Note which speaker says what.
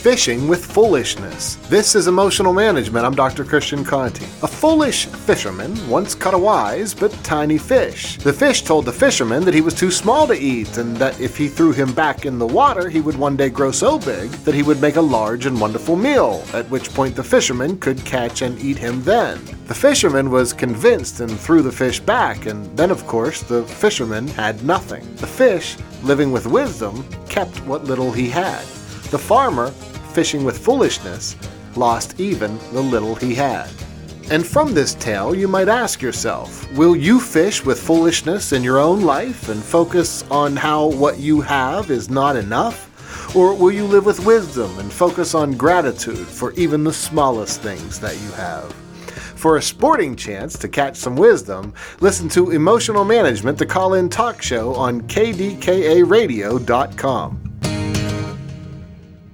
Speaker 1: Fishing with Foolishness. This is Emotional Management. I'm Dr. Christian Conte. A foolish fisherman once caught a wise but tiny fish. The fish told the fisherman that he was too small to eat and that if he threw him back in the water, he would one day grow so big that he would make a large and wonderful meal, at which point the fisherman could catch and eat him then. The fisherman was convinced and threw the fish back, and then, of course, the fisherman had nothing. The fish, living with wisdom, kept what little he had. The farmer, fishing with foolishness, lost even the little he had. And from this tale, you might ask yourself will you fish with foolishness in your own life and focus on how what you have is not enough? Or will you live with wisdom and focus on gratitude for even the smallest things that you have? For a sporting chance to catch some wisdom, listen to Emotional Management, the call in talk show on kdkaradio.com.